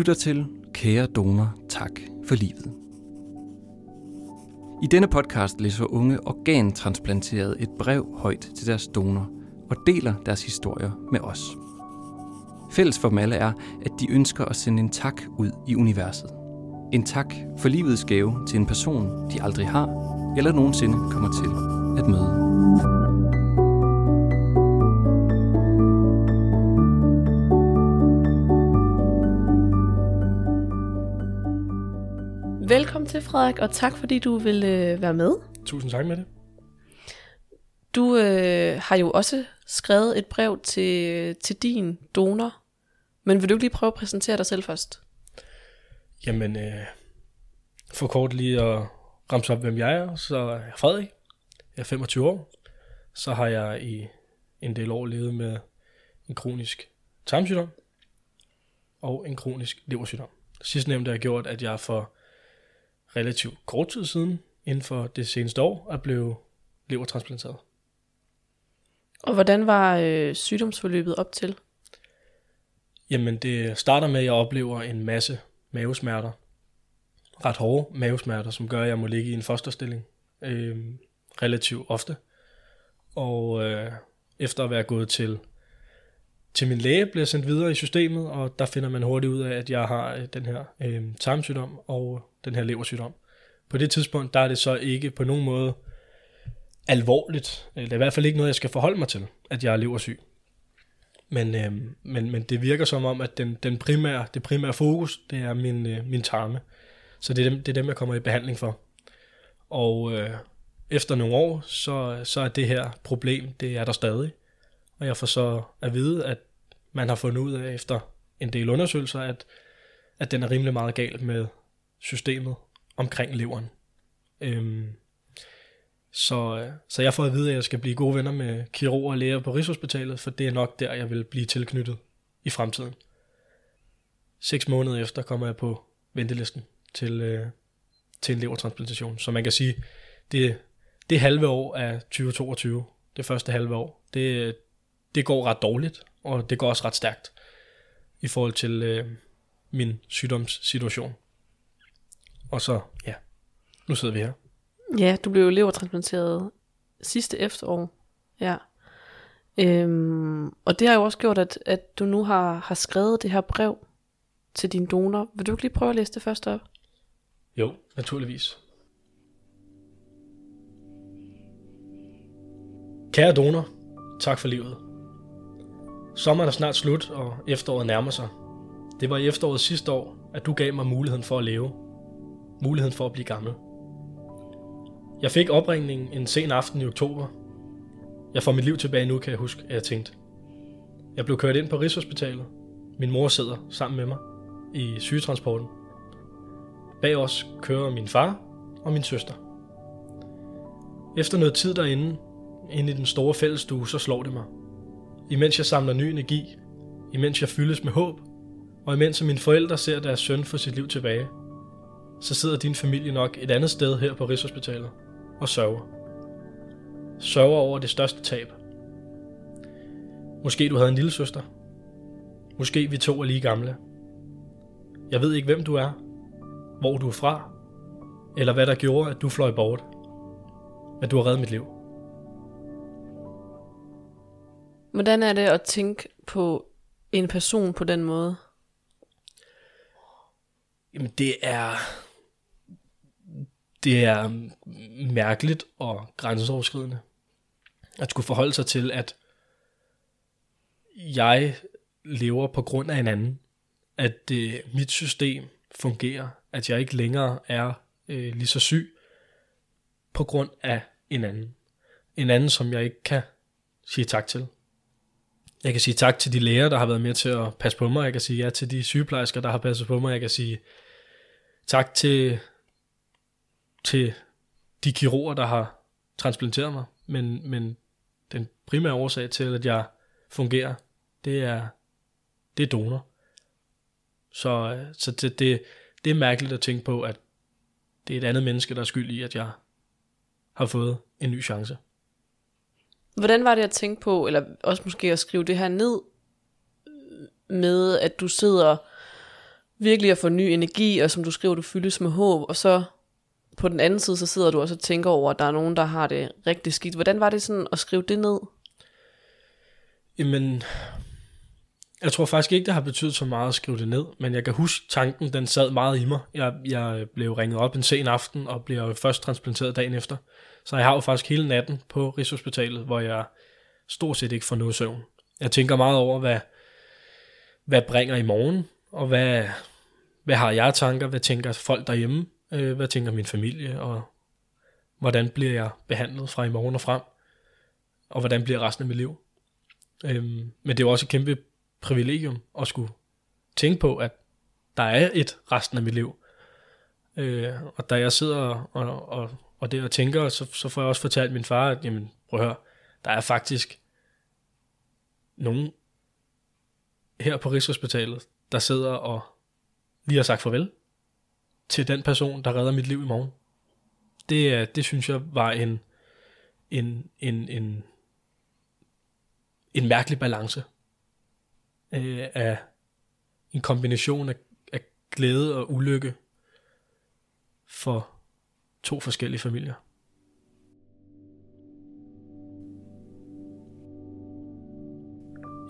lytter til Kære donor, tak for livet. I denne podcast læser unge organtransplanterede et brev højt til deres donor og deler deres historier med os. Fælles for dem alle er, at de ønsker at sende en tak ud i universet. En tak for livets gave til en person, de aldrig har eller nogensinde kommer til at møde. Til, Frederik, og tak fordi du vil øh, være med. Tusind tak med det. Du øh, har jo også skrevet et brev til, til din donor, men vil du ikke lige prøve at præsentere dig selv først? Jamen, øh, for kort lige at ramse op, hvem jeg er, så er jeg Frederik. Jeg er 25 år. Så har jeg i en del år levet med en kronisk tarmsygdom og en kronisk leversygdom. Sidstnævnte har gjort, at jeg for relativt kort tid siden, inden for det seneste år, er blevet levertransplanteret. Og hvordan var øh, sygdomsforløbet op til? Jamen, det starter med, at jeg oplever en masse mavesmerter. Ret hårde mavesmerter, som gør, at jeg må ligge i en fosterstilling øh, relativt ofte. Og øh, efter at være gået til, til min læge, bliver sendt videre i systemet, og der finder man hurtigt ud af, at jeg har øh, den her øh, tarmsygdom og den her leversygdom. På det tidspunkt, der er det så ikke på nogen måde alvorligt. Det er i hvert fald ikke noget, jeg skal forholde mig til, at jeg er leversyg. Men, øh, men, men det virker som om, at den, den primære, det primære fokus, det er min, øh, min tarme. Så det er, dem, det er dem, jeg kommer i behandling for. Og øh, efter nogle år, så, så er det her problem, det er der stadig. Og jeg får så at vide, at man har fundet ud af efter en del undersøgelser, at, at den er rimelig meget galt med systemet omkring leveren. Øhm, så, så jeg får at vide, at jeg skal blive gode venner med kirurger og læger på Rigshospitalet, for det er nok der, jeg vil blive tilknyttet i fremtiden. Seks måneder efter kommer jeg på ventelisten til, øh, til en levertransplantation. Så man kan sige, det, det halve år af 2022, det første halve år, det, det går ret dårligt, og det går også ret stærkt i forhold til øh, min sygdomssituation. Og så, ja, nu sidder vi her. Ja, du blev jo levertransplanteret sidste efterår. Ja. Øhm, og det har jo også gjort, at, at du nu har, har skrevet det her brev til din donor. Vil du ikke lige prøve at læse det først op? Jo, naturligvis. Kære donor, tak for livet. Sommeren er snart slut, og efteråret nærmer sig. Det var i efteråret sidste år, at du gav mig muligheden for at leve. Muligheden for at blive gammel. Jeg fik opringningen en sen aften i oktober. Jeg får mit liv tilbage nu, kan jeg huske, at jeg tænkte. Jeg blev kørt ind på Rigshospitalet. Min mor sidder sammen med mig i sygetransporten. Bag os kører min far og min søster. Efter noget tid derinde, inde i den store fællesstue, så slår det mig. Imens jeg samler ny energi, imens jeg fyldes med håb, og imens mine forældre ser deres søn få sit liv tilbage, så sidder din familie nok et andet sted her på Rigshospitalet og sørger. Sørger over det største tab. Måske du havde en lille søster. Måske vi to er lige gamle. Jeg ved ikke, hvem du er, hvor du er fra, eller hvad der gjorde, at du fløj bort. Men du har reddet mit liv. Hvordan er det at tænke på en person på den måde? Jamen det er det er mærkeligt og grænseoverskridende at skulle forholde sig til, at jeg lever på grund af en anden. At det, mit system fungerer. At jeg ikke længere er øh, lige så syg på grund af en anden. En anden, som jeg ikke kan sige tak til. Jeg kan sige tak til de læger, der har været med til at passe på mig. Jeg kan sige ja til de sygeplejersker, der har passet på mig. Jeg kan sige tak til til de kirurger, der har transplanteret mig, men, men den primære årsag til, at jeg fungerer, det er, det er donor. Så, så det, det, det er mærkeligt at tænke på, at det er et andet menneske, der er skyld i, at jeg har fået en ny chance. Hvordan var det at tænke på, eller også måske at skrive det her ned, med at du sidder virkelig og får ny energi, og som du skriver, du fyldes med håb, og så på den anden side, så sidder du også og tænker over, at der er nogen, der har det rigtig skidt. Hvordan var det sådan at skrive det ned? Jamen, jeg tror faktisk ikke, det har betydet så meget at skrive det ned, men jeg kan huske, tanken den sad meget i mig. Jeg, jeg blev ringet op en sen aften, og blev først transplanteret dagen efter. Så jeg har jo faktisk hele natten på Rigshospitalet, hvor jeg stort set ikke får noget søvn. Jeg tænker meget over, hvad, hvad bringer i morgen, og hvad, hvad har jeg tanker, hvad tænker folk derhjemme, øh, hvad tænker min familie, og hvordan bliver jeg behandlet fra i morgen og frem, og hvordan bliver resten af mit liv. Øhm, men det er jo også et kæmpe privilegium at skulle tænke på, at der er et resten af mit liv. Øh, og da jeg sidder og, og, og det jeg tænker, så, så får jeg også fortalt min far, at jamen, prøv at høre, der er faktisk nogen her på Rigshospitalet, der sidder og lige har sagt farvel til den person, der redder mit liv i morgen. Det, det synes jeg var en, en, en, en, en mærkelig balance øh, af en kombination af, af glæde og ulykke for to forskellige familier.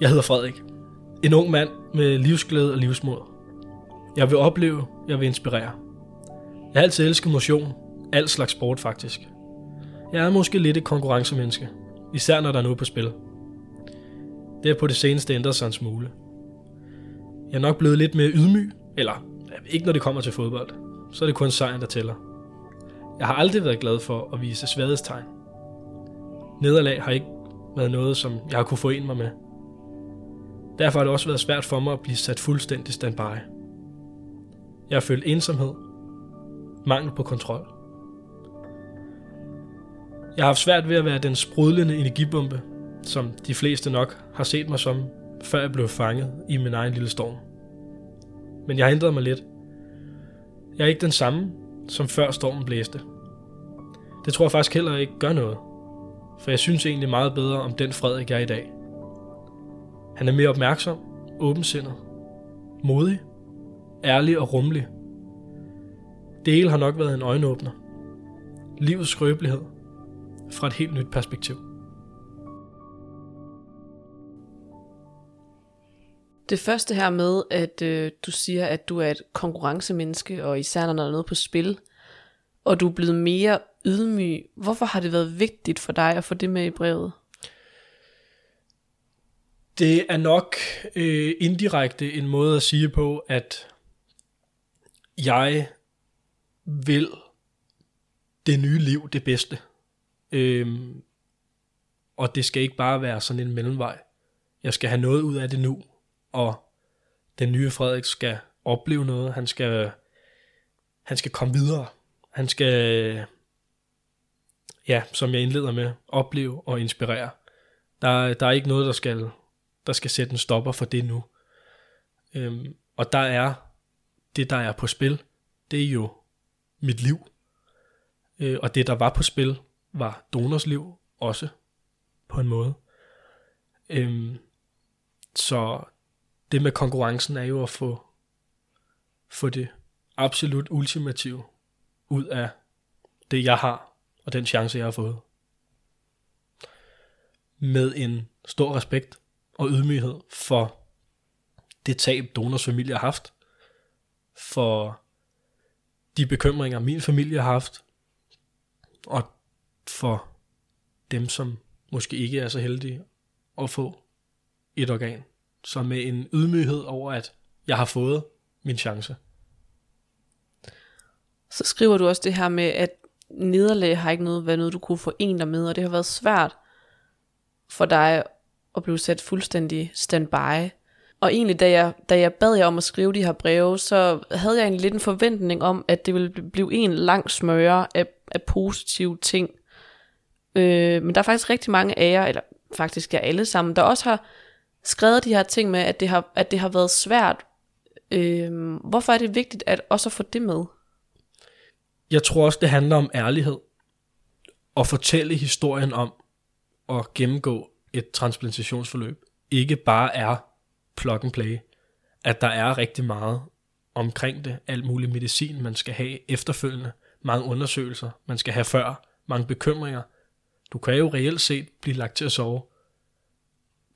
Jeg hedder Frederik. En ung mand med livsglæde og livsmod. Jeg vil opleve, jeg vil inspirere. Jeg har altid elsket motion. al slags sport faktisk. Jeg er måske lidt et konkurrencemenneske. Især når der er noget på spil. Det er på det seneste ændret sig en smule. Jeg er nok blevet lidt mere ydmyg, eller ikke når det kommer til fodbold. Så er det kun sejren, der tæller. Jeg har aldrig været glad for at vise svaghedstegn. Nederlag har ikke været noget, som jeg har kunne forene mig med. Derfor har det også været svært for mig at blive sat fuldstændig standby. Jeg har følt ensomhed, mangel på kontrol. Jeg har haft svært ved at være den sprudlende energibombe, som de fleste nok har set mig som, før jeg blev fanget i min egen lille storm. Men jeg har ændret mig lidt. Jeg er ikke den samme, som før stormen blæste. Det tror jeg faktisk heller ikke gør noget, for jeg synes egentlig meget bedre om den Frederik, jeg er i dag. Han er mere opmærksom, åbensindet, modig, ærlig og rummelig. Det hele har nok været en øjenåbner. Livets skrøbelighed fra et helt nyt perspektiv. Det første her med, at øh, du siger, at du er et konkurrencemenneske, og især når der er noget på spil, og du er blevet mere ydmyg. Hvorfor har det været vigtigt for dig at få det med i brevet? Det er nok øh, indirekte en måde at sige på, at jeg vil det nye liv det bedste. Øhm, og det skal ikke bare være sådan en mellemvej. Jeg skal have noget ud af det nu, og den nye Frederik skal opleve noget. Han skal, han skal komme videre. Han skal, ja, som jeg indleder med, opleve og inspirere. Der, der er ikke noget, der skal, der skal sætte en stopper for det nu. Øhm, og der er, det der er på spil, det er jo mit liv. Øh, og det der var på spil, var donors liv også, på en måde. Øhm, så det med konkurrencen er jo at få, få det absolut ultimative ud af det, jeg har, og den chance, jeg har fået. Med en stor respekt og ydmyghed for det tab, donors familie har haft, for de bekymringer, min familie har haft, og for dem, som måske ikke er så heldige at få et organ. Så med en ydmyghed over, at jeg har fået min chance. Så skriver du også det her med, at nederlag har ikke noget været noget, du kunne forene dig med, og det har været svært for dig at blive sat fuldstændig standby. Og egentlig, da jeg, da jeg bad jer om at skrive de her breve, så havde jeg egentlig lidt en forventning om, at det ville blive en lang smøre af, af positive ting. Øh, men der er faktisk rigtig mange af jer, eller faktisk er alle sammen, der også har skrevet de her ting med, at det har, at det har været svært. Øh, hvorfor er det vigtigt at også få det med? Jeg tror også, det handler om ærlighed. At fortælle historien om at gennemgå et transplantationsforløb ikke bare er plug and play. At der er rigtig meget omkring det, alt mulig medicin, man skal have efterfølgende, mange undersøgelser, man skal have før, mange bekymringer. Du kan jo reelt set blive lagt til at sove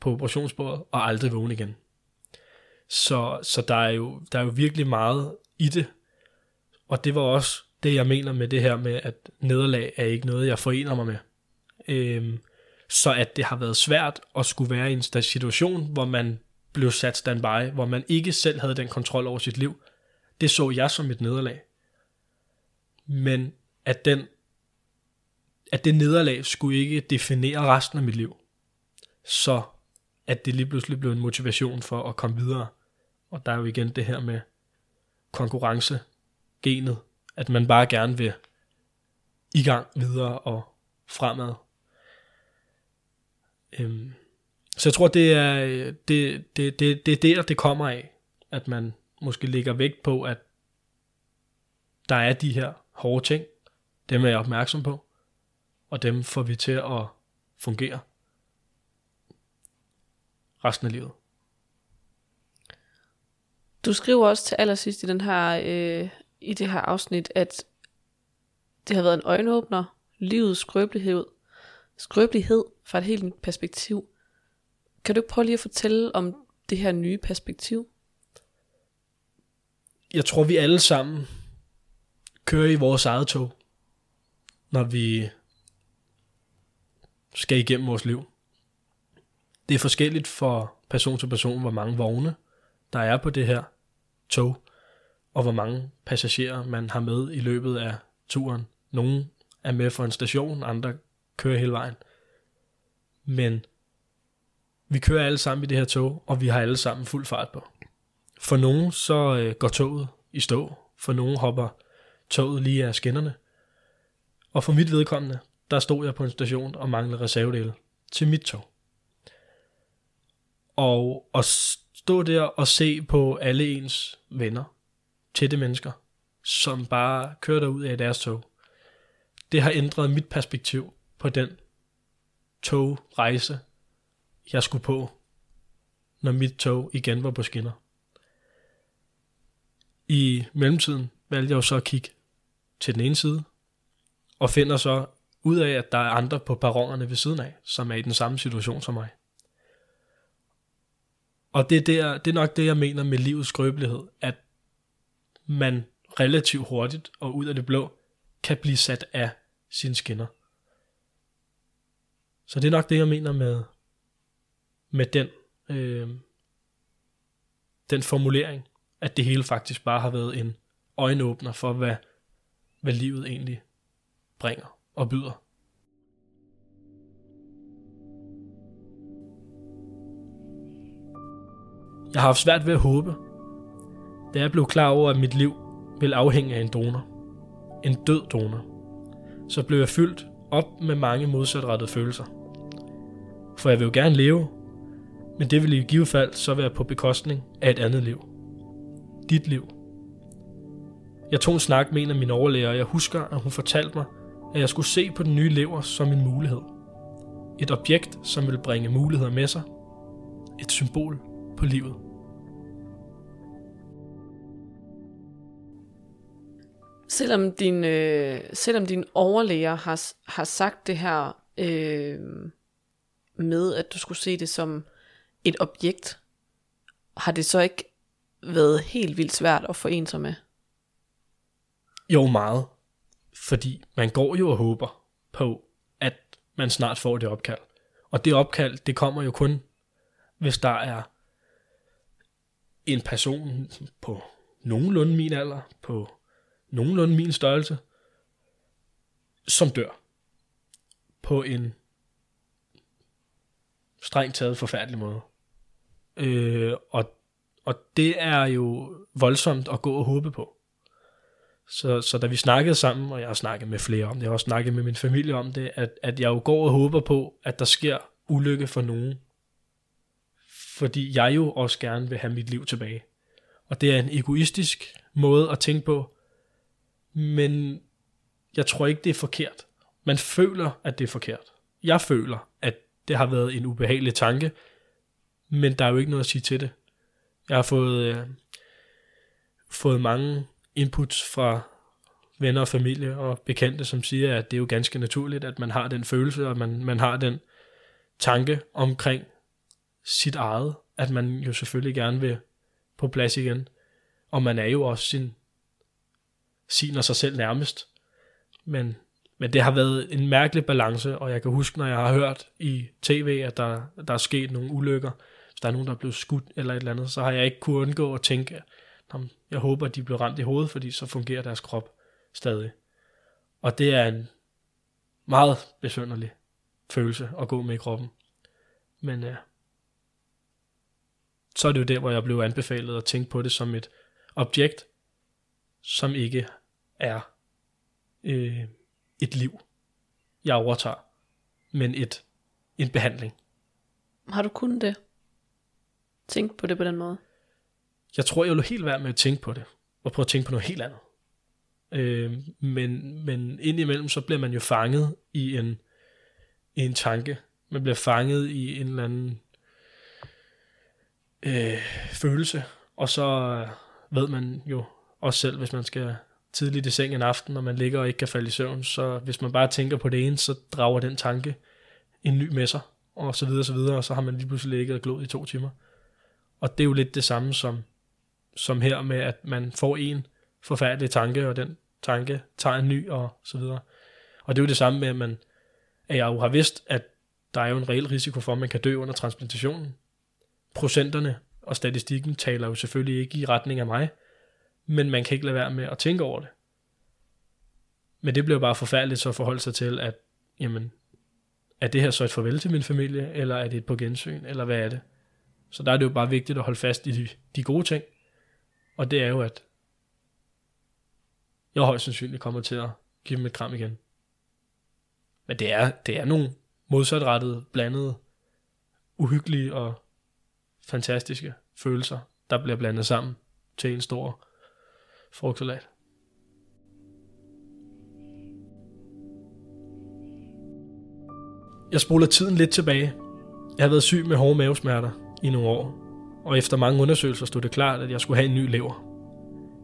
på operationsbordet og aldrig vågne igen. Så, så der, er jo, der er jo virkelig meget i det. Og det var også det, jeg mener med det her med, at nederlag er ikke noget, jeg forener mig med. Øhm, så at det har været svært at skulle være i en situation, hvor man blev sat standby, hvor man ikke selv havde den kontrol over sit liv, det så jeg som et nederlag. Men at, den, at det nederlag skulle ikke definere resten af mit liv. Så at det lige pludselig blev en motivation for at komme videre. Og der er jo igen det her med konkurrence, genet, at man bare gerne vil i gang videre og fremad. Øhm, så jeg tror, det er det, det, det, det er der, det kommer af, at man måske lægger vægt på, at der er de her hårde ting, dem er jeg opmærksom på, og dem får vi til at fungere resten af livet. Du skriver også til allersidst i, den her, øh, i det her afsnit, at det har været en øjenåbner, livets skrøbelighed, skrøbelighed fra et helt nyt perspektiv. Kan du ikke prøve lige at fortælle om det her nye perspektiv? Jeg tror, vi alle sammen kører i vores eget tog, når vi skal igennem vores liv. Det er forskelligt for person til person, hvor mange vogne der er på det her tog, og hvor mange passagerer man har med i løbet af turen. Nogle er med for en station, andre kører hele vejen. Men vi kører alle sammen i det her tog, og vi har alle sammen fuld fart på. For nogen så øh, går toget i stå, for nogen hopper toget lige af skinnerne. Og for mit vedkommende, der stod jeg på en station og manglede reservedele til mit tog. Og at stå der og se på alle ens venner, tætte mennesker, som bare kører ud af deres tog. Det har ændret mit perspektiv på den togrejse, jeg skulle på, når mit tog igen var på skinner. I mellemtiden valgte jeg jo så at kigge til den ene side, og finder så ud af, at der er andre på perronerne ved siden af, som er i den samme situation som mig. Og det er, der, det er nok det, jeg mener med livets skrøbelighed, at man relativt hurtigt og ud af det blå kan blive sat af sine skinner. Så det er nok det, jeg mener med, med den, øh, den formulering, at det hele faktisk bare har været en øjenåbner for, hvad, hvad livet egentlig bringer og byder. Jeg har haft svært ved at håbe, da jeg blev klar over, at mit liv ville afhænge af en donor. En død donor. Så blev jeg fyldt op med mange modsatrettede følelser. For jeg vil jo gerne leve, men det vil i givet fald så være på bekostning af et andet liv. Dit liv. Jeg tog en snak med en af mine overlæger, og jeg husker, at hun fortalte mig, at jeg skulle se på den nye lever som en mulighed. Et objekt, som vil bringe muligheder med sig. Et symbol på livet. Selvom din, øh, selvom din overlæger har, har sagt det her øh, med, at du skulle se det som et objekt, har det så ikke været helt vildt svært at forene sig med? Jo, meget. Fordi man går jo og håber på, at man snart får det opkald. Og det opkald, det kommer jo kun, hvis der er en person på nogenlunde min alder, på nogenlunde min størrelse, som dør på en strengt taget forfærdelig måde. Øh, og, og det er jo voldsomt at gå og håbe på. Så, så da vi snakkede sammen, og jeg har snakket med flere om det, jeg har også snakket med min familie om det, at, at jeg jo går og håber på, at der sker ulykke for nogen. Fordi jeg jo også gerne vil have mit liv tilbage. Og det er en egoistisk måde at tænke på, men jeg tror ikke, det er forkert. Man føler, at det er forkert. Jeg føler, at det har været en ubehagelig tanke, men der er jo ikke noget at sige til det. Jeg har fået, øh, fået mange inputs fra venner og familie og bekendte, som siger, at det er jo ganske naturligt, at man har den følelse, og man, man har den tanke omkring sit eget, at man jo selvfølgelig gerne vil på plads igen. Og man er jo også sin, siner sig selv nærmest. Men, men det har været en mærkelig balance, og jeg kan huske, når jeg har hørt i tv, at der, der er sket nogle ulykker, hvis der er nogen, der er blevet skudt eller et eller andet, så har jeg ikke kunnet undgå at tænke, jeg håber, at de bliver ramt i hovedet, fordi så fungerer deres krop stadig. Og det er en meget besynderlig følelse at gå med i kroppen. Men ja, så er det jo der, hvor jeg blev anbefalet at tænke på det som et objekt, som ikke er øh, et liv, jeg overtager, men et, en behandling. Har du kun det? Tænk på det på den måde? Jeg tror, jeg vil helt være med at tænke på det, og prøve at tænke på noget helt andet. Øh, men, men indimellem, så bliver man jo fanget i en, i en tanke. Man bliver fanget i en eller anden øh, følelse, og så ved man jo også selv, hvis man skal tidligt i seng en aften, og man ligger og ikke kan falde i søvn, så hvis man bare tænker på det ene, så drager den tanke en ny med sig, og så videre, så videre, og så har man lige pludselig ligget og glod i to timer. Og det er jo lidt det samme som, som her med, at man får en forfærdelig tanke, og den tanke tager en ny, og så videre. Og det er jo det samme med, at, man, at jeg jo har vidst, at der er jo en reel risiko for, at man kan dø under transplantationen. Procenterne og statistikken taler jo selvfølgelig ikke i retning af mig, men man kan ikke lade være med at tænke over det. Men det bliver bare forfærdeligt så at forholde sig til, at jamen, er det her så et farvel til min familie, eller er det et på gensyn, eller hvad er det? Så der er det jo bare vigtigt at holde fast i de, de gode ting, og det er jo, at jeg højst sandsynligt kommer til at give dem et kram igen. Men det er, det er nogle modsatrettede, blandede, uhyggelige og fantastiske følelser, der bliver blandet sammen til en stor frugtsalat. Jeg spoler tiden lidt tilbage. Jeg har været syg med hårde mavesmerter i nogle år, og efter mange undersøgelser stod det klart, at jeg skulle have en ny lever.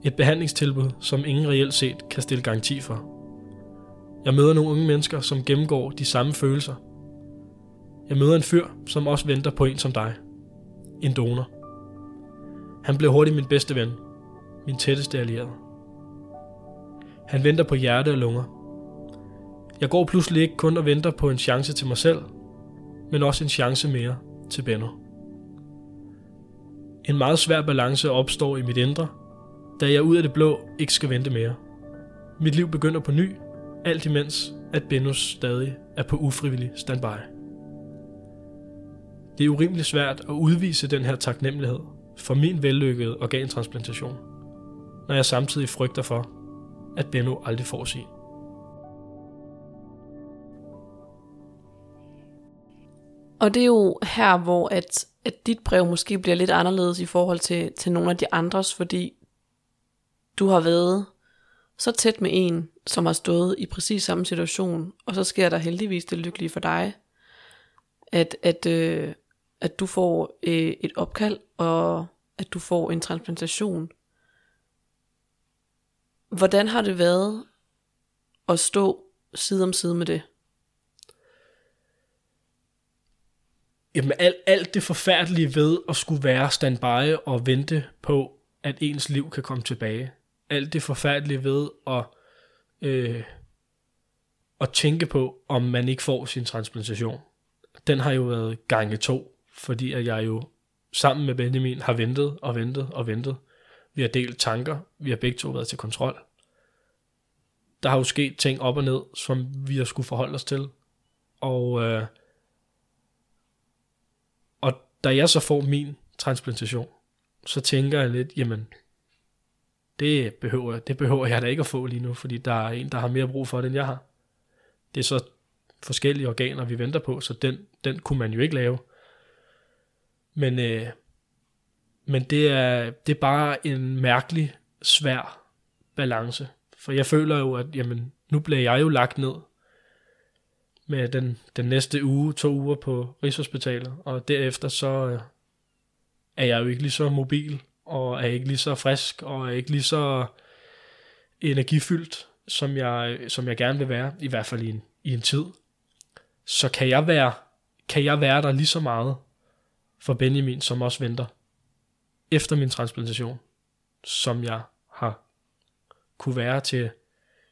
Et behandlingstilbud, som ingen reelt set kan stille garanti for. Jeg møder nogle unge mennesker, som gennemgår de samme følelser. Jeg møder en fyr, som også venter på en som dig. En donor. Han blev hurtigt min bedste ven. Min tætteste allierede. Han venter på hjerte og lunger. Jeg går pludselig ikke kun og venter på en chance til mig selv, men også en chance mere til Benno. En meget svær balance opstår i mit indre, da jeg ud af det blå ikke skal vente mere. Mit liv begynder på ny, alt imens at Benno stadig er på ufrivillig standby. Det er urimeligt svært at udvise den her taknemmelighed for min vellykkede organtransplantation, når jeg samtidig frygter for, at Benno aldrig får sin. Og det er jo her, hvor at, at dit brev måske bliver lidt anderledes i forhold til, til nogle af de andres, fordi du har været så tæt med en, som har stået i præcis samme situation, og så sker der heldigvis det lykkelige for dig, at, at, øh, at du får øh, et opkald, og at du får en transplantation. Hvordan har det været at stå side om side med det? Jamen alt, alt det forfærdelige ved at skulle være standby og vente på, at ens liv kan komme tilbage alt det forfærdelige ved at, øh, at tænke på, om man ikke får sin transplantation. Den har jo været gange to, fordi at jeg jo sammen med Benjamin har ventet og ventet og ventet. Vi har delt tanker, vi har begge to været til kontrol. Der har jo sket ting op og ned, som vi har skulle forholde os til. Og, øh, og da jeg så får min transplantation, så tænker jeg lidt, jamen, det behøver, det behøver jeg da ikke at få lige nu, fordi der er en, der har mere brug for det, end jeg har. Det er så forskellige organer, vi venter på, så den, den kunne man jo ikke lave. Men, øh, men det, er, det er bare en mærkelig, svær balance. For jeg føler jo, at jamen, nu bliver jeg jo lagt ned med den, den næste uge, to uger på Rigshospitalet, og derefter så øh, er jeg jo ikke lige så mobil og er ikke lige så frisk, og er ikke lige så energifyldt, som jeg, som jeg gerne vil være, i hvert fald i en, i en tid, så kan jeg være, kan jeg være der lige så meget for Benjamin, som også venter? Efter min transplantation, som jeg har kunne være til,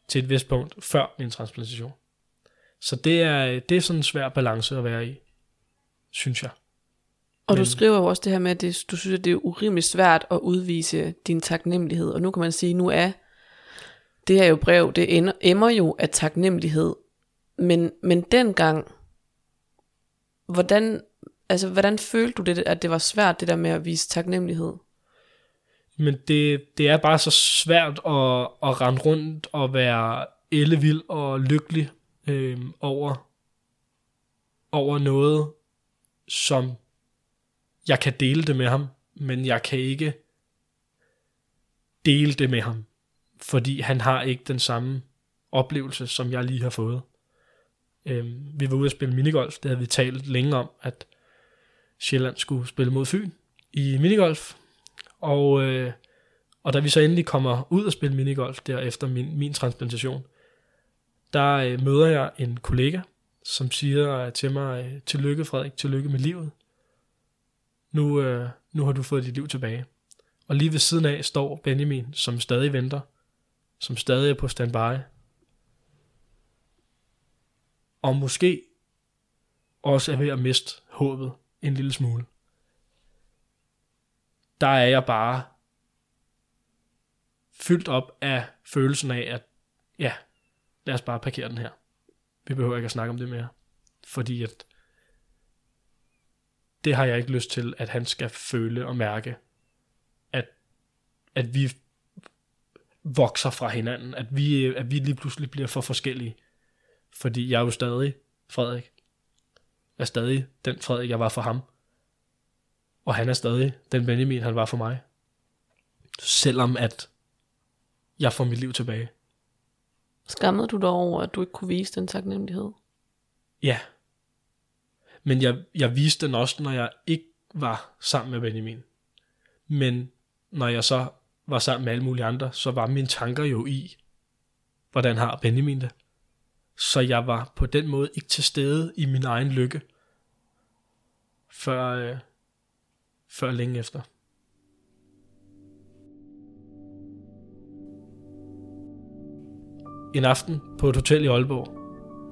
til et vist punkt før min transplantation. Så det er, det er sådan en svær balance at være i, synes jeg. Og Men- du skriver jo også det her med, at det, du synes, at det er urimelig svært at udvise din taknemmelighed. Og nu kan man sige, nu er det her jo brev, det ender, emmer jo af taknemmelighed. Men, men dengang, hvordan, altså, hvordan følte du det, at det var svært, det der med at vise taknemmelighed? Men det, det er bare så svært at, at rende rundt og være ellevild og lykkelig øh, over, over noget, som jeg kan dele det med ham, men jeg kan ikke dele det med ham, fordi han har ikke den samme oplevelse, som jeg lige har fået. Øh, vi var ude at spille minigolf, det havde vi talt længe om, at Sjælland skulle spille mod Fyn i minigolf, og, øh, og da vi så endelig kommer ud og spille minigolf der efter min, min transplantation, der øh, møder jeg en kollega, som siger øh, til mig, øh, tillykke Frederik, tillykke med livet. Nu, øh, nu har du fået dit liv tilbage. Og lige ved siden af står Benjamin, som stadig venter, som stadig er på standby. Og måske også er ved at miste håbet en lille smule der er jeg bare fyldt op af følelsen af, at ja, lad os bare parkere den her. Vi behøver ikke at snakke om det mere. Fordi at det har jeg ikke lyst til, at han skal føle og mærke, at, at vi vokser fra hinanden, at vi, at vi lige pludselig bliver for forskellige. Fordi jeg er jo stadig Frederik. Er stadig den Frederik, jeg var for ham. Og han er stadig den Benjamin, han var for mig. Selvom at jeg får mit liv tilbage. Skammede du dig over, at du ikke kunne vise den taknemmelighed? Ja. Men jeg, jeg viste den også, når jeg ikke var sammen med Benjamin. Men når jeg så var sammen med alle mulige andre, så var mine tanker jo i, hvordan har Benjamin det. Så jeg var på den måde ikke til stede i min egen lykke, før, øh, før længe efter. En aften på et hotel i Aalborg,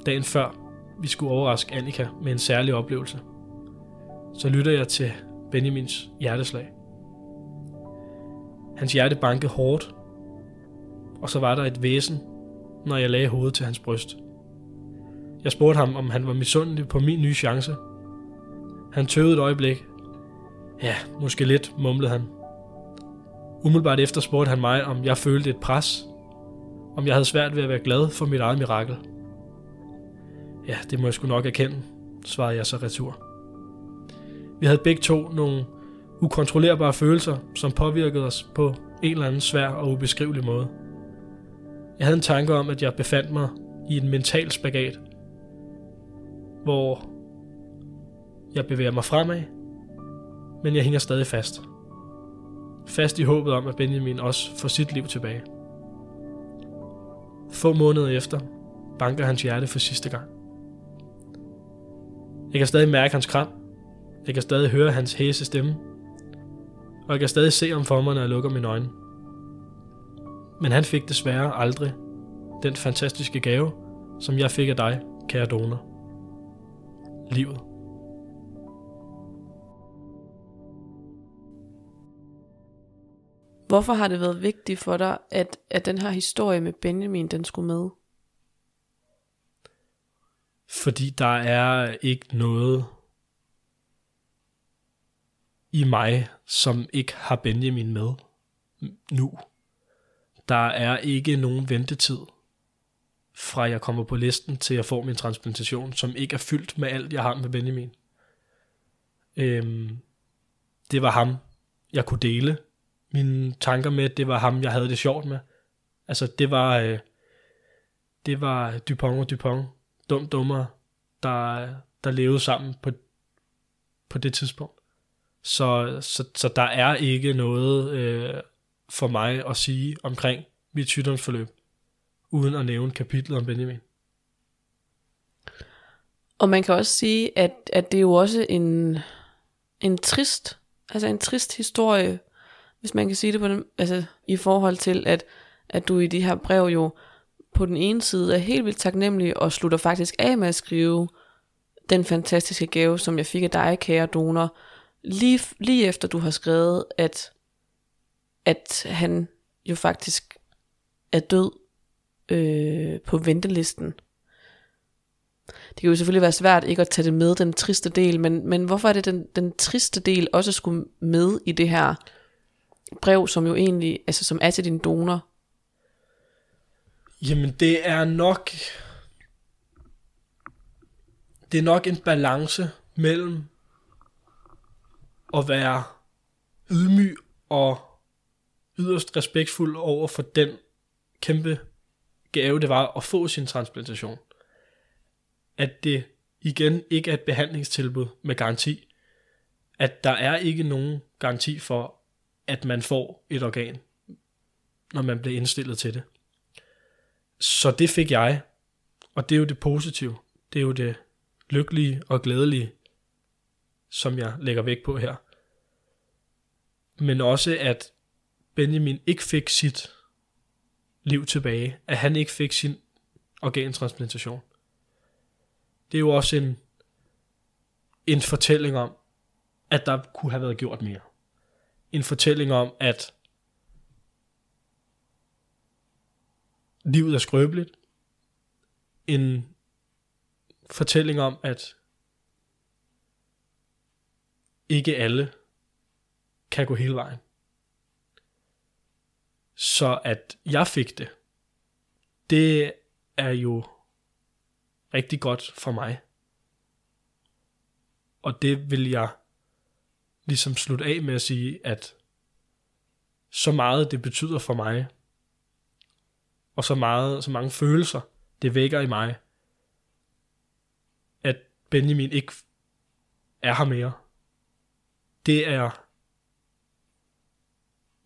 dagen før vi skulle overraske Annika med en særlig oplevelse, så lytter jeg til Benjamins hjerteslag. Hans hjerte bankede hårdt, og så var der et væsen, når jeg lagde hovedet til hans bryst. Jeg spurgte ham, om han var misundelig på min nye chance. Han tøvede et øjeblik. Ja, måske lidt, mumlede han. Umiddelbart efter spurgte han mig, om jeg følte et pres. Om jeg havde svært ved at være glad for mit eget mirakel. Ja, det må jeg sgu nok erkende, svarede jeg så retur. Vi havde begge to nogle ukontrollerbare følelser, som påvirkede os på en eller anden svær og ubeskrivelig måde. Jeg havde en tanke om, at jeg befandt mig i en mental spagat, hvor jeg bevæger mig fremad, men jeg hænger stadig fast. Fast i håbet om, at Benjamin også får sit liv tilbage. Få måneder efter banker hans hjerte for sidste gang. Jeg kan stadig mærke hans kram. Jeg kan stadig høre hans hæse stemme. Og jeg kan stadig se om for mig, når jeg lukker mine øjne. Men han fik desværre aldrig den fantastiske gave, som jeg fik af dig, kære donor. Livet. Hvorfor har det været vigtigt for dig, at, at den her historie med Benjamin, den skulle med? Fordi der er ikke noget i mig, som ikke har Benjamin med nu. Der er ikke nogen ventetid fra jeg kommer på listen til jeg får min transplantation, som ikke er fyldt med alt, jeg har med Benjamin. Øhm, det var ham, jeg kunne dele mine tanker med. Det var ham, jeg havde det sjovt med. Altså, det var, øh, det var Dupont og Dupont, dum dummer, der, der levede sammen på, på det tidspunkt. Så, så, så der er ikke noget øh, for mig at sige omkring mit sygdomsforløb, uden at nævne kapitlet om Benjamin. Og man kan også sige, at, at det er jo også en, en trist, altså en trist historie, hvis man kan sige det på den, altså i forhold til, at, at du i de her brev jo på den ene side er helt vildt taknemmelig og slutter faktisk af med at skrive den fantastiske gave, som jeg fik af dig, kære donor, lige, lige efter du har skrevet, at, at han jo faktisk er død øh, på ventelisten. Det kan jo selvfølgelig være svært ikke at tage det med, den triste del, men, men hvorfor er det den, den triste del også skulle med i det her brev, som jo egentlig, altså som er til din donor? Jamen det er nok, det er nok en balance mellem at være ydmyg og yderst respektfuld over for den kæmpe gave, det var at få sin transplantation. At det igen ikke er et behandlingstilbud med garanti. At der er ikke nogen garanti for, at man får et organ, når man bliver indstillet til det. Så det fik jeg, og det er jo det positive. Det er jo det lykkelige og glædelige, som jeg lægger vægt på her. Men også at Benjamin ikke fik sit liv tilbage, at han ikke fik sin organtransplantation. Det er jo også en, en fortælling om, at der kunne have været gjort mere. En fortælling om, at livet er skrøbeligt. En fortælling om, at ikke alle kan gå hele vejen. Så at jeg fik det, det er jo rigtig godt for mig. Og det vil jeg ligesom slutte af med at sige, at så meget det betyder for mig, og så, meget, så mange følelser, det vækker i mig, at Benjamin ikke er her mere. Det er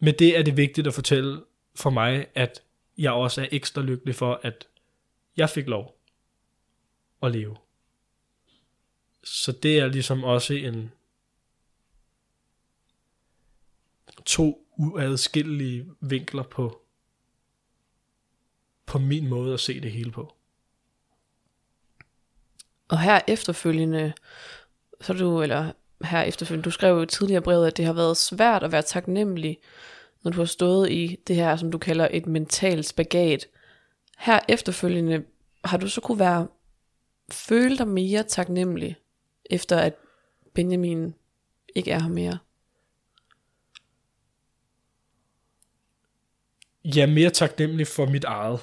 med det er det vigtigt at fortælle for mig, at jeg også er ekstra lykkelig for, at jeg fik lov at leve. Så det er ligesom også en to uadskillelige vinkler på på min måde at se det hele på. Og her efterfølgende, så du, eller her efterfølgende, du skrev jo tidligere brevet, at det har været svært at være taknemmelig, når du har stået i det her, som du kalder et mentalt spagat. Her efterfølgende, har du så kunne være, føle dig mere taknemmelig, efter at Benjamin ikke er her mere? Ja, mere taknemmelig for mit eget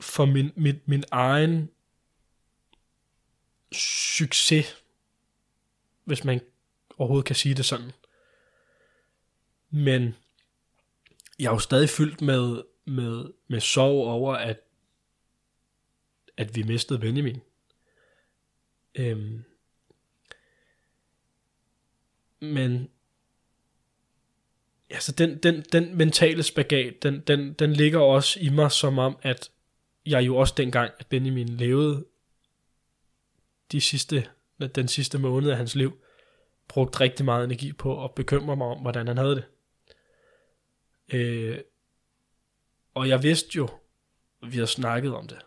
for min, min, min egen succes, hvis man overhovedet kan sige det sådan. Men jeg er jo stadig fyldt med, med, med sorg over, at, at vi mistede Benjamin. Øhm, men altså den, den, den mentale spagat, den, den, den ligger også i mig som om, at jeg jo også dengang, at Benjamin levede de sidste, den sidste måned af hans liv, brugt rigtig meget energi på at bekymre mig om, hvordan han havde det. Øh, og jeg vidste jo, vi har snakket om det,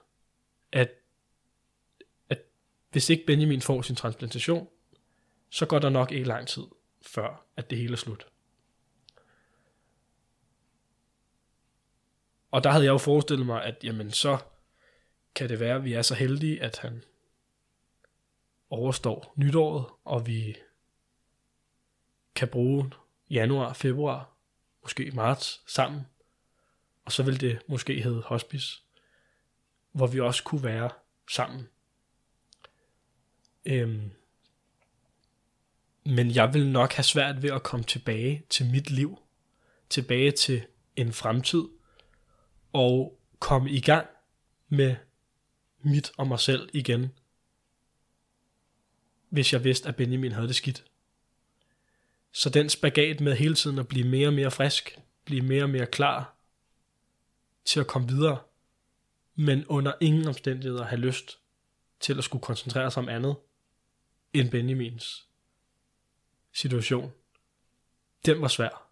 at, at hvis ikke Benjamin får sin transplantation, så går der nok ikke lang tid, før at det hele er slut. Og der havde jeg jo forestillet mig, at jamen så kan det være, at vi er så heldige, at han overstår nytåret, og vi kan bruge januar, februar, måske marts sammen. Og så vil det måske hedde hospice, hvor vi også kunne være sammen. Øhm, men jeg vil nok have svært ved at komme tilbage til mit liv, tilbage til en fremtid, og komme i gang med mit og mig selv igen, hvis jeg vidste, at Benjamin havde det skidt. Så den spagat med hele tiden at blive mere og mere frisk, blive mere og mere klar til at komme videre, men under ingen omstændigheder have lyst til at skulle koncentrere sig om andet end Benjamins situation. Den var svær.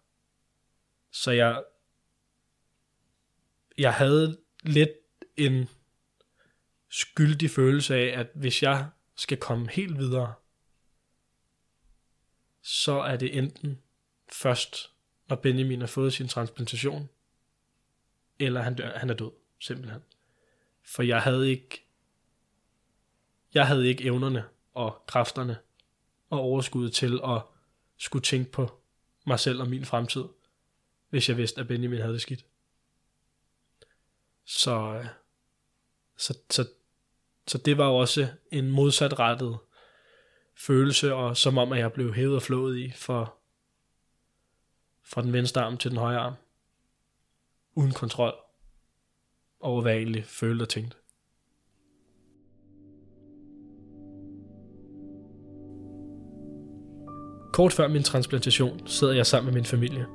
Så jeg, jeg havde lidt en skyldig følelse af, at hvis jeg skal komme helt videre, så er det enten først, når Benjamin har fået sin transplantation, eller han, dør, han er død, simpelthen. For jeg havde ikke, jeg havde ikke evnerne og kræfterne og overskuddet til at skulle tænke på mig selv og min fremtid, hvis jeg vidste, at Benjamin havde det skidt. Så, øh, så, så, så det var også en modsatrettet følelse, og som om, at jeg blev hævet og flået i for, fra den venstre arm til den højre arm. Uden kontrol over, hvad jeg egentlig følte og tænkte. Kort før min transplantation sidder jeg sammen med min familie.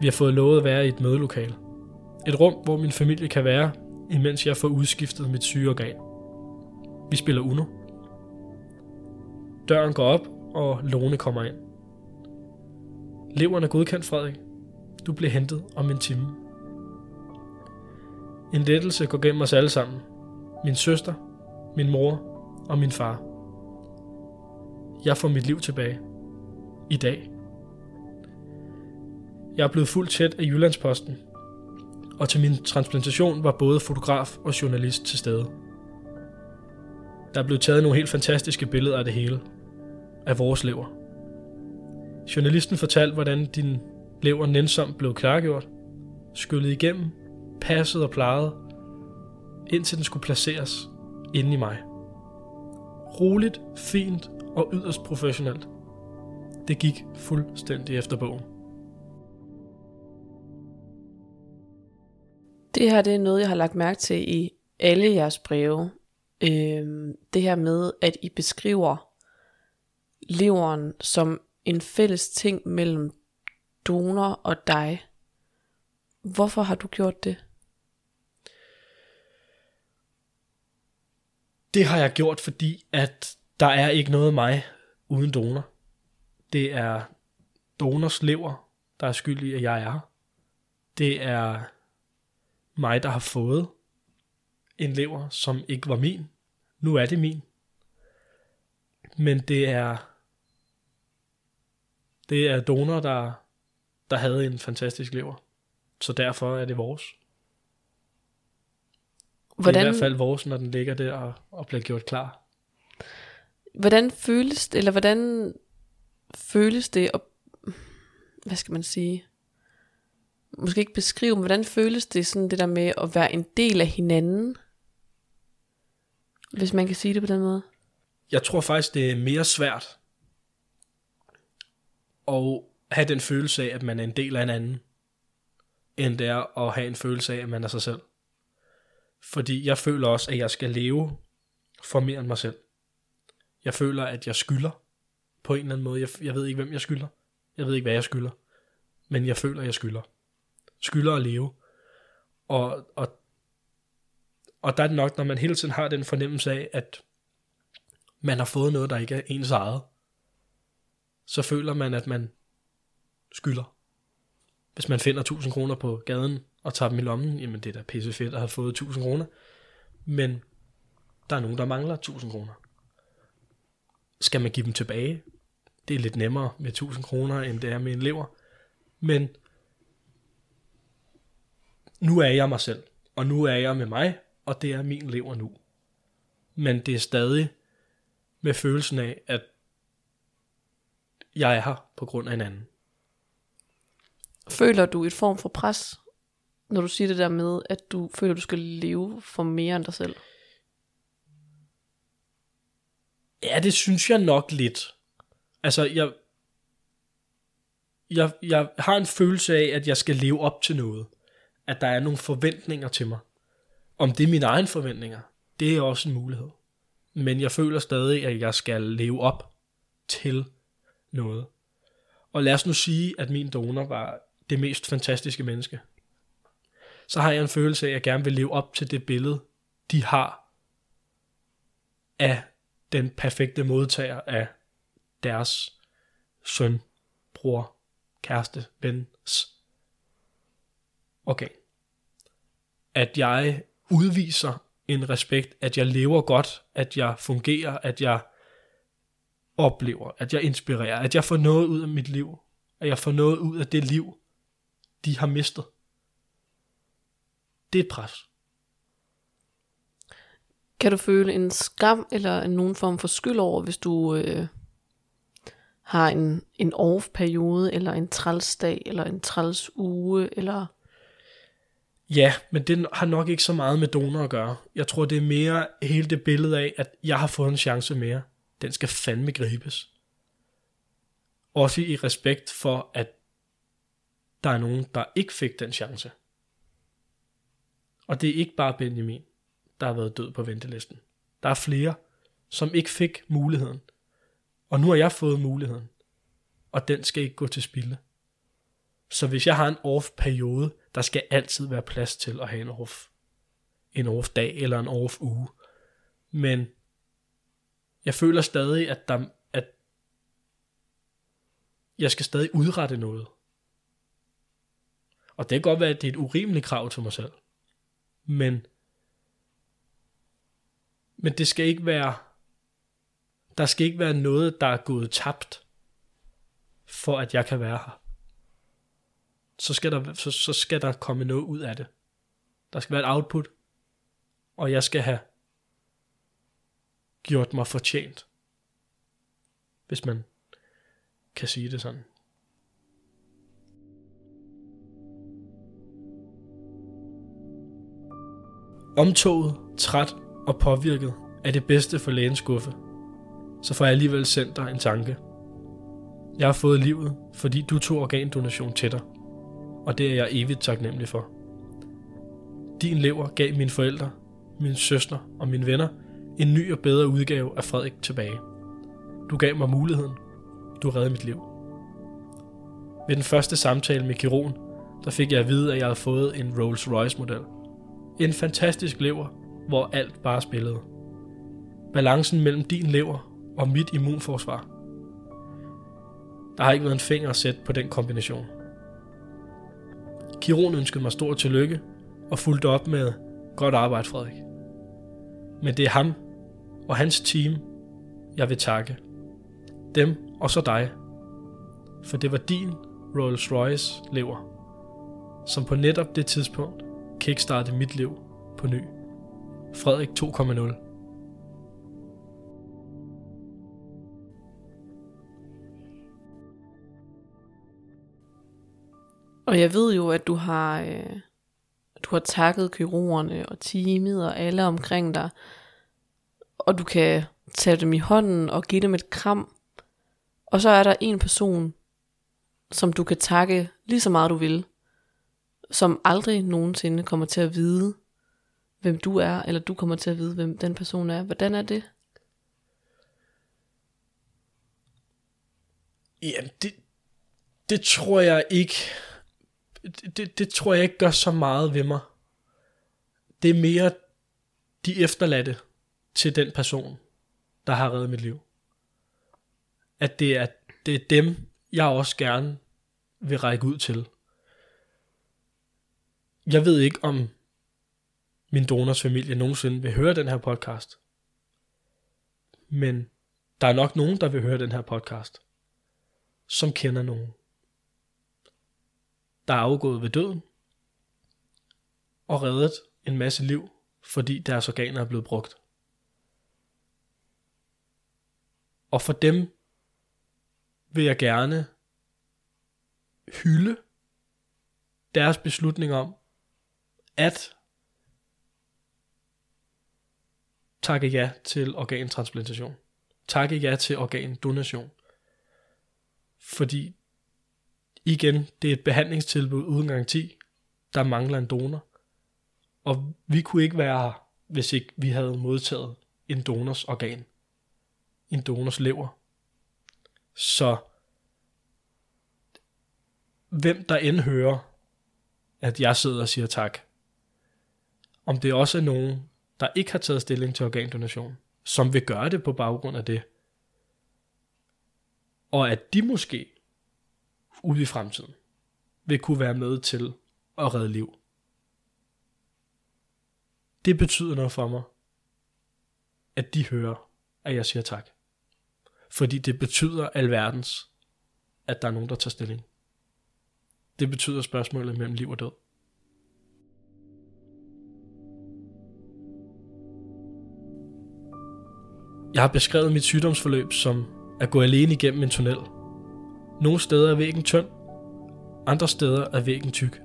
Vi har fået lovet at være i et mødelokale. Et rum, hvor min familie kan være, imens jeg får udskiftet mit sygeorgan. Vi spiller Uno. Døren går op, og Lone kommer ind. Leveren er godkendt, Frederik. Du bliver hentet om en time. En lettelse går gennem os alle sammen. Min søster, min mor og min far. Jeg får mit liv tilbage. I dag. Jeg er blevet fuldt tæt af Jyllandsposten, og til min transplantation var både fotograf og journalist til stede. Der er blevet taget nogle helt fantastiske billeder af det hele. Af vores lever. Journalisten fortalte, hvordan din lever nænsomt blev klargjort, skyllet igennem, passet og plejet, indtil den skulle placeres inde i mig. Roligt, fint og yderst professionelt. Det gik fuldstændig efter bogen. Det her det er noget, jeg har lagt mærke til i alle jeres breve. Øhm, det her med, at I beskriver leveren som en fælles ting mellem donor og dig. Hvorfor har du gjort det? Det har jeg gjort, fordi at der er ikke noget mig uden donor. Det er donors lever, der er skyld i, at jeg er Det er mig, der har fået en lever, som ikke var min. Nu er det min. Men det er det er donor, der, der havde en fantastisk lever. Så derfor er det vores. Hvordan, det er i hvert fald vores, når den ligger der og, og bliver gjort klar. Hvordan føles det, eller hvordan føles det, og hvad skal man sige, måske ikke beskrive, men hvordan føles det sådan det der med at være en del af hinanden, hvis man kan sige det på den måde? Jeg tror faktisk, det er mere svært at have den følelse af, at man er en del af en anden, end det er at have en følelse af, at man er sig selv. Fordi jeg føler også, at jeg skal leve for mere end mig selv. Jeg føler, at jeg skylder på en eller anden måde. Jeg, jeg ved ikke, hvem jeg skylder. Jeg ved ikke, hvad jeg skylder. Men jeg føler, at jeg skylder. Skylder at leve. Og, og, og der er det nok, når man hele tiden har den fornemmelse af, at man har fået noget, der ikke er ens eget, så føler man, at man skylder. Hvis man finder 1000 kroner på gaden og tager dem i lommen, jamen det er da pisse fedt at have fået 1000 kroner. Men der er nogen, der mangler 1000 kroner. Skal man give dem tilbage? Det er lidt nemmere med 1000 kroner, end det er med en lever. Men nu er jeg mig selv, og nu er jeg med mig, og det er min lever nu. Men det er stadig med følelsen af, at jeg er her på grund af en anden. Føler du et form for pres, når du siger det der med, at du føler, at du skal leve for mere end dig selv? Ja, det synes jeg nok lidt. Altså, jeg, jeg, jeg har en følelse af, at jeg skal leve op til noget. At der er nogle forventninger til mig. Om det er mine egne forventninger, det er også en mulighed. Men jeg føler stadig, at jeg skal leve op til noget. Og lad os nu sige, at min donor var det mest fantastiske menneske. Så har jeg en følelse af, at jeg gerne vil leve op til det billede, de har af den perfekte modtager af deres søn, bror, kæreste, vens organ. At jeg udviser en respekt, at jeg lever godt, at jeg fungerer, at jeg oplever, at jeg inspirerer, at jeg får noget ud af mit liv, at jeg får noget ud af det liv, de har mistet. Det er et pres. Kan du føle en skam eller nogen form for skyld over, hvis du øh, har en, en off-periode, eller en trælsdag, eller en træls uge, eller... Ja, men det har nok ikke så meget med donor at gøre. Jeg tror, det er mere hele det billede af, at jeg har fået en chance mere. Den skal fandme gribes. Også i respekt for, at der er nogen, der ikke fik den chance. Og det er ikke bare Benjamin, der har været død på ventelisten. Der er flere, som ikke fik muligheden. Og nu har jeg fået muligheden. Og den skal ikke gå til spilde. Så hvis jeg har en off-periode, der skal altid være plads til at have en off. En off-dag eller en off-uge. Men jeg føler stadig, at, der, at jeg skal stadig udrette noget. Og det kan godt være, at det er et urimeligt krav til mig selv. Men, men det skal ikke være, der skal ikke være noget, der er gået tabt, for at jeg kan være her. Så skal der, så, så skal der komme noget ud af det. Der skal være et output, og jeg skal have gjort mig fortjent. Hvis man kan sige det sådan. Omtoget, træt og påvirket er det bedste for lægens skuffe, så får jeg alligevel sendt dig en tanke. Jeg har fået livet, fordi du tog organdonation til dig, og det er jeg evigt taknemmelig for. Din lever gav mine forældre, min søster og mine venner en ny og bedre udgave af Frederik tilbage. Du gav mig muligheden. Du reddede mit liv. Ved den første samtale med Kiron, der fik jeg at vide, at jeg havde fået en Rolls Royce model – en fantastisk lever, hvor alt bare spillede. Balancen mellem din lever og mit immunforsvar. Der har ikke været en finger at sætte på den kombination. Kiron ønskede mig stor tillykke og fulgte op med godt arbejde, Frederik. Men det er ham og hans team, jeg vil takke. Dem og så dig. For det var din Rolls Royce lever, som på netop det tidspunkt kickstartede mit liv på ny. Frederik 2.0 Og jeg ved jo, at du har, øh, du har takket kirurgerne og teamet og alle omkring dig. Og du kan tage dem i hånden og give dem et kram. Og så er der en person, som du kan takke lige så meget du vil som aldrig nogensinde kommer til at vide, hvem du er, eller du kommer til at vide, hvem den person er. Hvordan er det? Jamen, det, det tror jeg ikke, det, det tror jeg ikke gør så meget ved mig. Det er mere de efterladte til den person, der har reddet mit liv. At det er, det er dem, jeg også gerne vil række ud til jeg ved ikke, om min donors familie nogensinde vil høre den her podcast. Men der er nok nogen, der vil høre den her podcast, som kender nogen, der er afgået ved døden, og reddet en masse liv, fordi deres organer er blevet brugt. Og for dem vil jeg gerne hylde deres beslutning om at takke ja til organtransplantation. Takke ja til organdonation. Fordi igen, det er et behandlingstilbud uden garanti. Der mangler en donor. Og vi kunne ikke være her, hvis ikke vi havde modtaget en donors organ. En donors lever. Så hvem der end hører, at jeg sidder og siger tak, om det også er nogen, der ikke har taget stilling til organdonation, som vil gøre det på baggrund af det, og at de måske ude i fremtiden vil kunne være med til at redde liv. Det betyder noget for mig, at de hører, at jeg siger tak. Fordi det betyder alverdens, at der er nogen, der tager stilling. Det betyder spørgsmålet mellem liv og død. Jeg har beskrevet mit sygdomsforløb som at gå alene igennem en tunnel. Nogle steder er væggen tynd, andre steder er væggen tyk.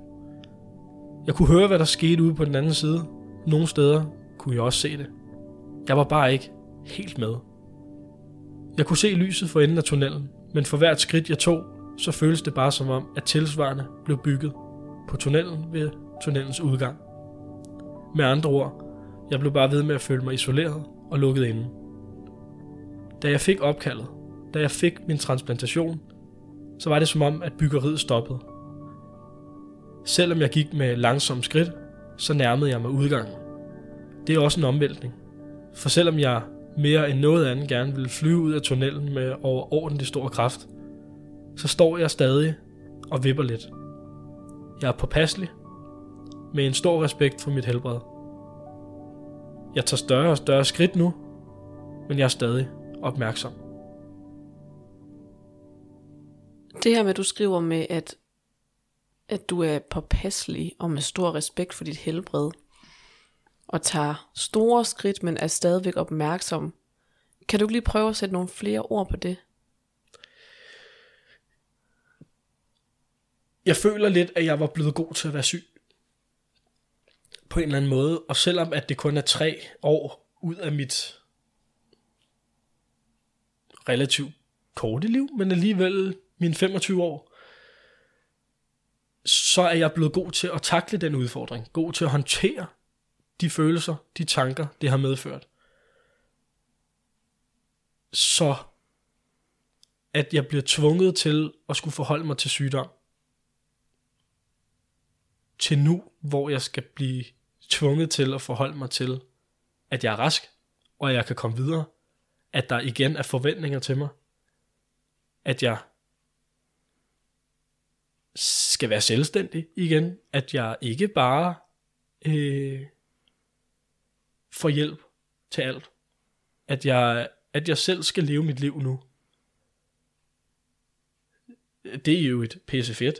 Jeg kunne høre, hvad der skete ude på den anden side. Nogle steder kunne jeg også se det. Jeg var bare ikke helt med. Jeg kunne se lyset for enden af tunnelen, men for hvert skridt jeg tog, så føltes det bare som om, at tilsvarende blev bygget på tunnelen ved tunnelens udgang. Med andre ord, jeg blev bare ved med at føle mig isoleret og lukket inde. Da jeg fik opkaldet, da jeg fik min transplantation, så var det som om, at byggeriet stoppede. Selvom jeg gik med langsomme skridt, så nærmede jeg mig udgangen. Det er også en omvæltning. For selvom jeg mere end noget andet gerne ville flyve ud af tunnelen med overordentlig stor kraft, så står jeg stadig og vipper lidt. Jeg er påpasselig, med en stor respekt for mit helbred. Jeg tager større og større skridt nu, men jeg er stadig opmærksom. Det her med, at du skriver med, at, at du er påpasselig og med stor respekt for dit helbred, og tager store skridt, men er stadigvæk opmærksom. Kan du ikke lige prøve at sætte nogle flere ord på det? Jeg føler lidt, at jeg var blevet god til at være syg. På en eller anden måde. Og selvom at det kun er tre år ud af mit relativt korte liv, men alligevel mine 25 år, så er jeg blevet god til at takle den udfordring. God til at håndtere de følelser, de tanker, det har medført. Så at jeg bliver tvunget til at skulle forholde mig til sygdom. Til nu, hvor jeg skal blive tvunget til at forholde mig til, at jeg er rask, og at jeg kan komme videre. At der igen er forventninger til mig. At jeg skal være selvstændig igen. At jeg ikke bare øh, får hjælp til alt. At jeg, at jeg selv skal leve mit liv nu. Det er jo et pisse fedt,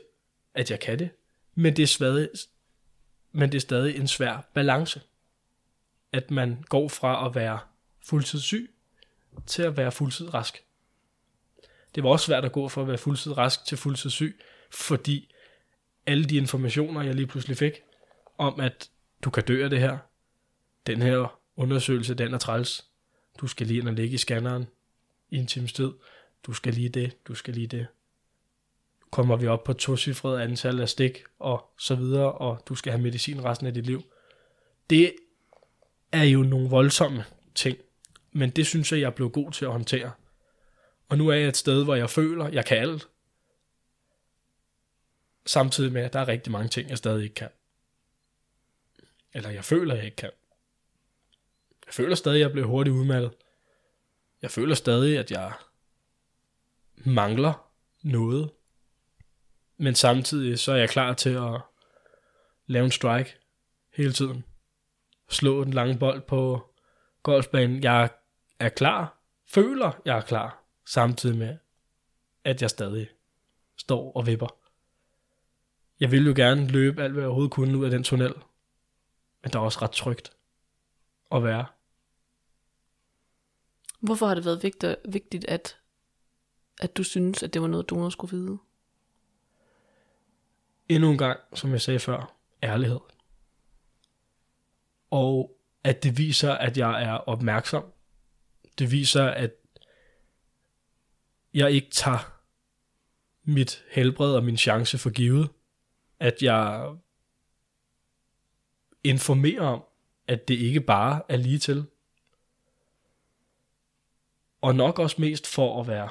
at jeg kan det. Men det er stadig, men det er stadig en svær balance. At man går fra at være fuldtid syg til at være fuldtid rask. Det var også svært at gå fra at være fuldtid rask til fuldtid syg, fordi alle de informationer, jeg lige pludselig fik, om at du kan dø af det her, den her undersøgelse, den er træls. Du skal lige ind og ligge i scanneren i en times tid. Du skal lige det, du skal lige det. Kommer vi op på to antal af stik og så videre, og du skal have medicin resten af dit liv. Det er jo nogle voldsomme ting, men det synes jeg, jeg blev god til at håndtere. Og nu er jeg et sted, hvor jeg føler, jeg kan alt. Samtidig med, at der er rigtig mange ting, jeg stadig ikke kan. Eller jeg føler, jeg ikke kan. Jeg føler stadig, at jeg bliver hurtigt udmattet. Jeg føler stadig, at jeg mangler noget. Men samtidig så er jeg klar til at lave en strike hele tiden. Slå den lange bold på golfbanen. Jeg er klar. Føler, jeg er klar. Samtidig med, at jeg stadig står og vipper. Jeg vil jo gerne løbe alt, hvad jeg overhovedet kunne ud af den tunnel. Men der er også ret trygt at være. Hvorfor har det været vigtigt, vigtigt at, at du synes, at det var noget, donor skulle vide? Endnu en gang, som jeg sagde før, ærlighed. Og at det viser, at jeg er opmærksom. Det viser, at jeg ikke tager mit helbred og min chance for givet. At jeg informerer om, at det ikke bare er lige til. Og nok også mest for at være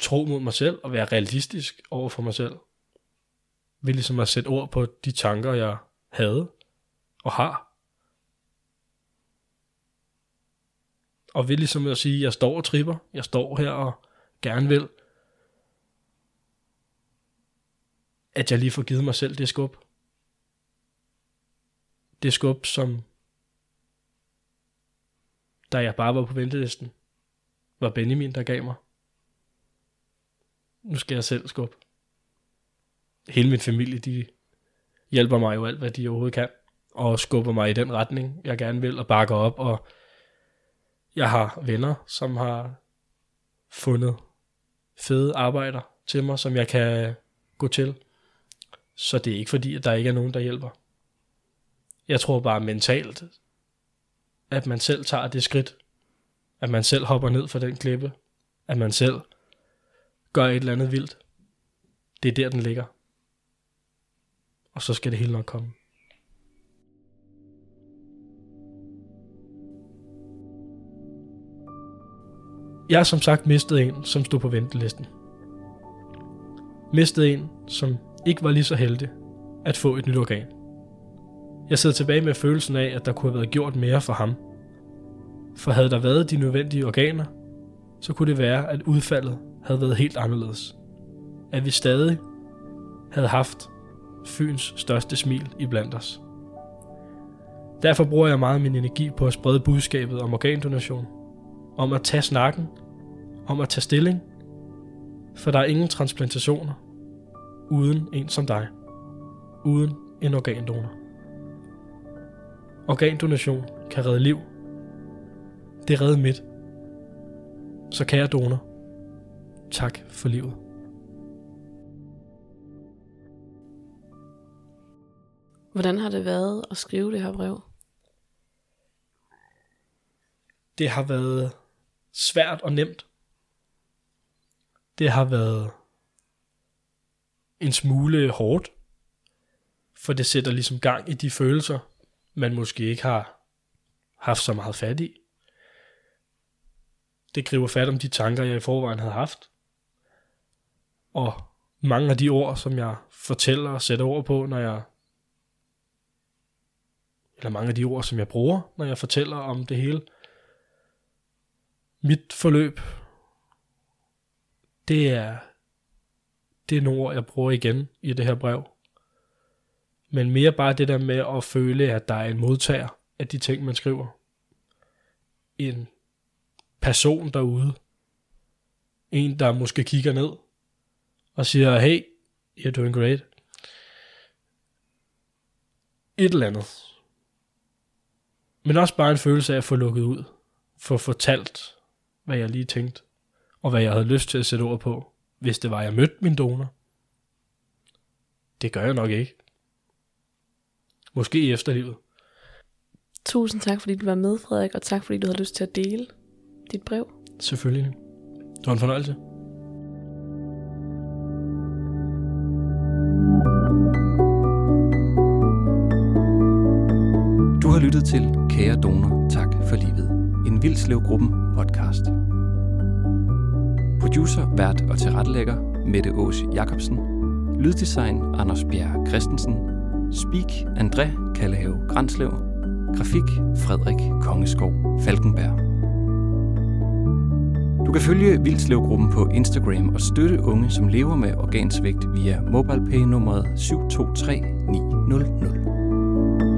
tro mod mig selv og være realistisk over for mig selv. Ved ligesom at sætte ord på de tanker, jeg havde og har. Og ved ligesom at sige, at jeg står og tripper, jeg står her og gerne vil, at jeg lige får givet mig selv det skub. Det skub, som da jeg bare var på ventelisten, var Benjamin, der gav mig. Nu skal jeg selv skubbe. Hele min familie, de hjælper mig jo alt, hvad de overhovedet kan, og skubber mig i den retning, jeg gerne vil, og bakker op, og jeg har venner, som har fundet fede arbejder til mig, som jeg kan gå til. Så det er ikke fordi, at der ikke er nogen, der hjælper. Jeg tror bare mentalt, at man selv tager det skridt. At man selv hopper ned fra den klippe. At man selv gør et eller andet vildt. Det er der, den ligger. Og så skal det hele nok komme. Jeg har som sagt mistet en, som stod på ventelisten. Mistet en, som ikke var lige så heldig at få et nyt organ. Jeg sidder tilbage med følelsen af, at der kunne have været gjort mere for ham. For havde der været de nødvendige organer, så kunne det være, at udfaldet havde været helt anderledes. At vi stadig havde haft Fyns største smil i blandt os. Derfor bruger jeg meget min energi på at sprede budskabet om organdonation, om at tage snakken, om at tage stilling, for der er ingen transplantationer uden en som dig, uden en organdonor. Organdonation kan redde liv. Det redder mit. Så kære donor, tak for livet. Hvordan har det været at skrive det her brev? Det har været svært og nemt. Det har været en smule hårdt, for det sætter ligesom gang i de følelser, man måske ikke har haft så meget fat i. Det griber fat om de tanker, jeg i forvejen havde haft. Og mange af de ord, som jeg fortæller og sætter ord på, når jeg eller mange af de ord, som jeg bruger, når jeg fortæller om det hele. Mit forløb, det er, det er nogle ord, jeg bruger igen i det her brev men mere bare det der med at føle, at der er en modtager af de ting, man skriver. En person derude. En, der måske kigger ned og siger, hey, you're doing great. Et eller andet. Men også bare en følelse af at få lukket ud. Få fortalt, hvad jeg lige tænkte. Og hvad jeg havde lyst til at sætte ord på, hvis det var, jeg mødte min donor. Det gør jeg nok ikke. Måske i efterlivet. Tusind tak, fordi du var med, Frederik, og tak, fordi du havde lyst til at dele dit brev. Selvfølgelig. Det var en fornøjelse. Du har lyttet til Kære Donor, tak for livet. En Vildslevgruppen podcast. Producer, vært og tilrettelægger Mette Ås Jacobsen. Lyddesign Anders Bjerg Christensen Speak André Kallehave Grænslev. Grafik Frederik Kongeskov Falkenberg. Du kan følge Vildslevgruppen på Instagram og støtte unge, som lever med organsvigt via MobilePay nummeret 723900.